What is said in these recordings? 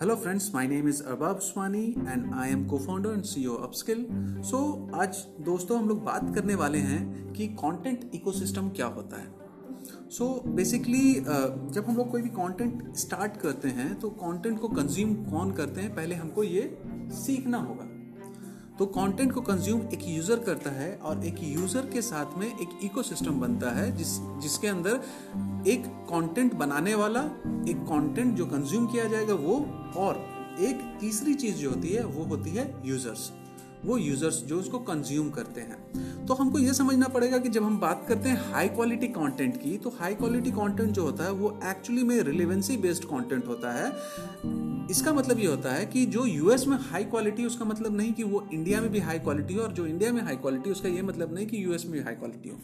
Hello friends my name is Arbab Swani and I am co founder and C O Upskill so आज दोस्तों हम लोग बात करने वाले हैं कि कंटेंट इकोसिस्टम क्या होता है। सो so, बेसिकली जब हम लोग कोई भी कंटेंट स्टार्ट करते हैं तो कंटेंट को कंज्यूम कौन करते हैं? पहले हमको ये सीखना होगा। तो कंटेंट को कंज्यूम एक यूज़र करता है और एक यूज़र के साथ में एक इकोसिस्टम बनता है, जिस, जिसके अंदर एक कंटेंट बनाने वाला, एक कंटेंट जो कंज्यूम किया जाएगा वो, और एक तीसरी चीज़ जो होती है, वो होती है यूज़र्स वो यूज़र्स जो उसको कंज्यूम करते हैं। तो हमको ये समझना पड़ेगा कि जब हम बात करते हैं हाई क्वालिटी कंटेंट की तो हाई क्वालिटी कंटेंट जो होता है वो एक्चुअली में रिलेवेंसी बेस्ड कंटेंट होता है। इसका मतलब ये होता है कि जो यूएस में हाई क्वालिटी उसका मतलब नहीं कि वो इंडिया में भी हाई क्वालिटी हो और जो इंडिया में हाई क्वालिटी उसका ये मतलब नहीं कि यूएस में भी हाई क्वालिटी हो।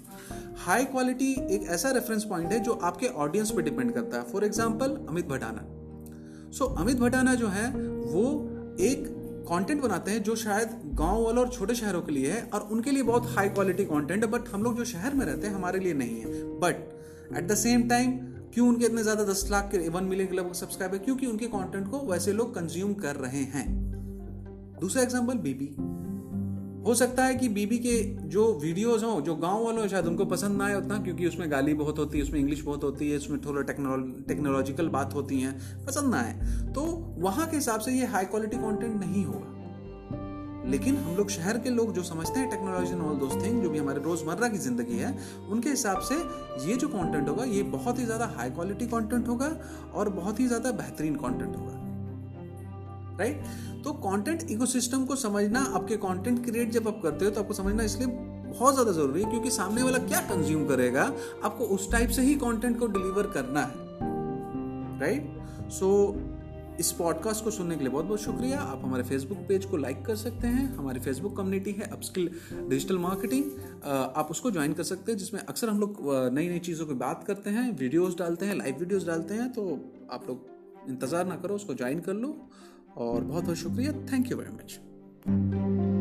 हाई क्वालिटी एक ऐसा रेफरेंस पॉइंट है जो आपके ऑडियंस पर डिपेंड करता है। For example Amit Bhatana so so, Amit Bhatana जो है वो एक कंटेंट बनाते हैं जो शायद गाँव वालों और छोटे शहरों के लिए है और उनके लिए बहुत हाई क्वालिटी कंटेंट है बट हम लोग जो शहर में रहते हैं, हमारे लिए नहीं है। But at the same time क्यों उनके इतने ज़्यादा दस लाख के वन मिलियन के लगभग सब्सक्राइबर क्योंकि उनके कॉन्टेंट को वैसे लोग कंज्यूम कर रहे हैं। दूसरा एग्ज़ाम्पल बीबी हो सकता है कि बीबी के जो वीडियोज़ हों, जो गाँव वालों शायद उनको पसंद ना आए उतना, क्योंकि उसमें गाली बहुत होती है, उसमें इंग्लिश बहुत होती है उसमें थोड़ा टेक्नोलॉजिकल बात होती है, पसंद ना आए। तो वहाँ के हिसाब से ये हाई क्वालिटी कॉन्टेंट नहीं होगा। लेकिन हम लोग शहर के लोग जो समझते हैं टेक्नोलॉजी ऑल दोस्त थिंग जो भी हमारे रोज़मर्रा की ज़िंदगी है, उनके हिसाब से ये जो कंटेंट होगा, ये बहुत ही ज़्यादा हाई क्वालिटी कंटेंट होगा और बहुत ही ज़्यादा बेहतरीन कंटेंट होगा। राइट? तो कंटेंट इकोसिस्टम को समझना, आपके कंटेंट क्रिएट जब आप करते हो तो आपको समझना इसलिए बहुत ज़्यादा ज़रूरी है, क्योंकि सामने वाला क्या कंज्यूम करेगा, आपको उस टाइप से ही कंटेंट को डिलीवर करना है। राइट? सो इस पॉडकास्ट को सुनने के लिए बहुत बहुत शुक्रिया। आप हमारे फेसबुक पेज को लाइक कर सकते हैं। हमारी फेसबुक कम्युनिटी है अपस्किल डिजिटल मार्केटिंग आप उसको ज्वाइन कर सकते हैं, जिसमें अक्सर हम लोग नई नई चीज़ों की बात करते हैं वीडियोस डालते हैं लाइव वीडियोस डालते हैं तो आप लोग इंतज़ार ना करो, उसको ज्वाइन कर लो। और बहुत बहुत शुक्रिया। Thank you very much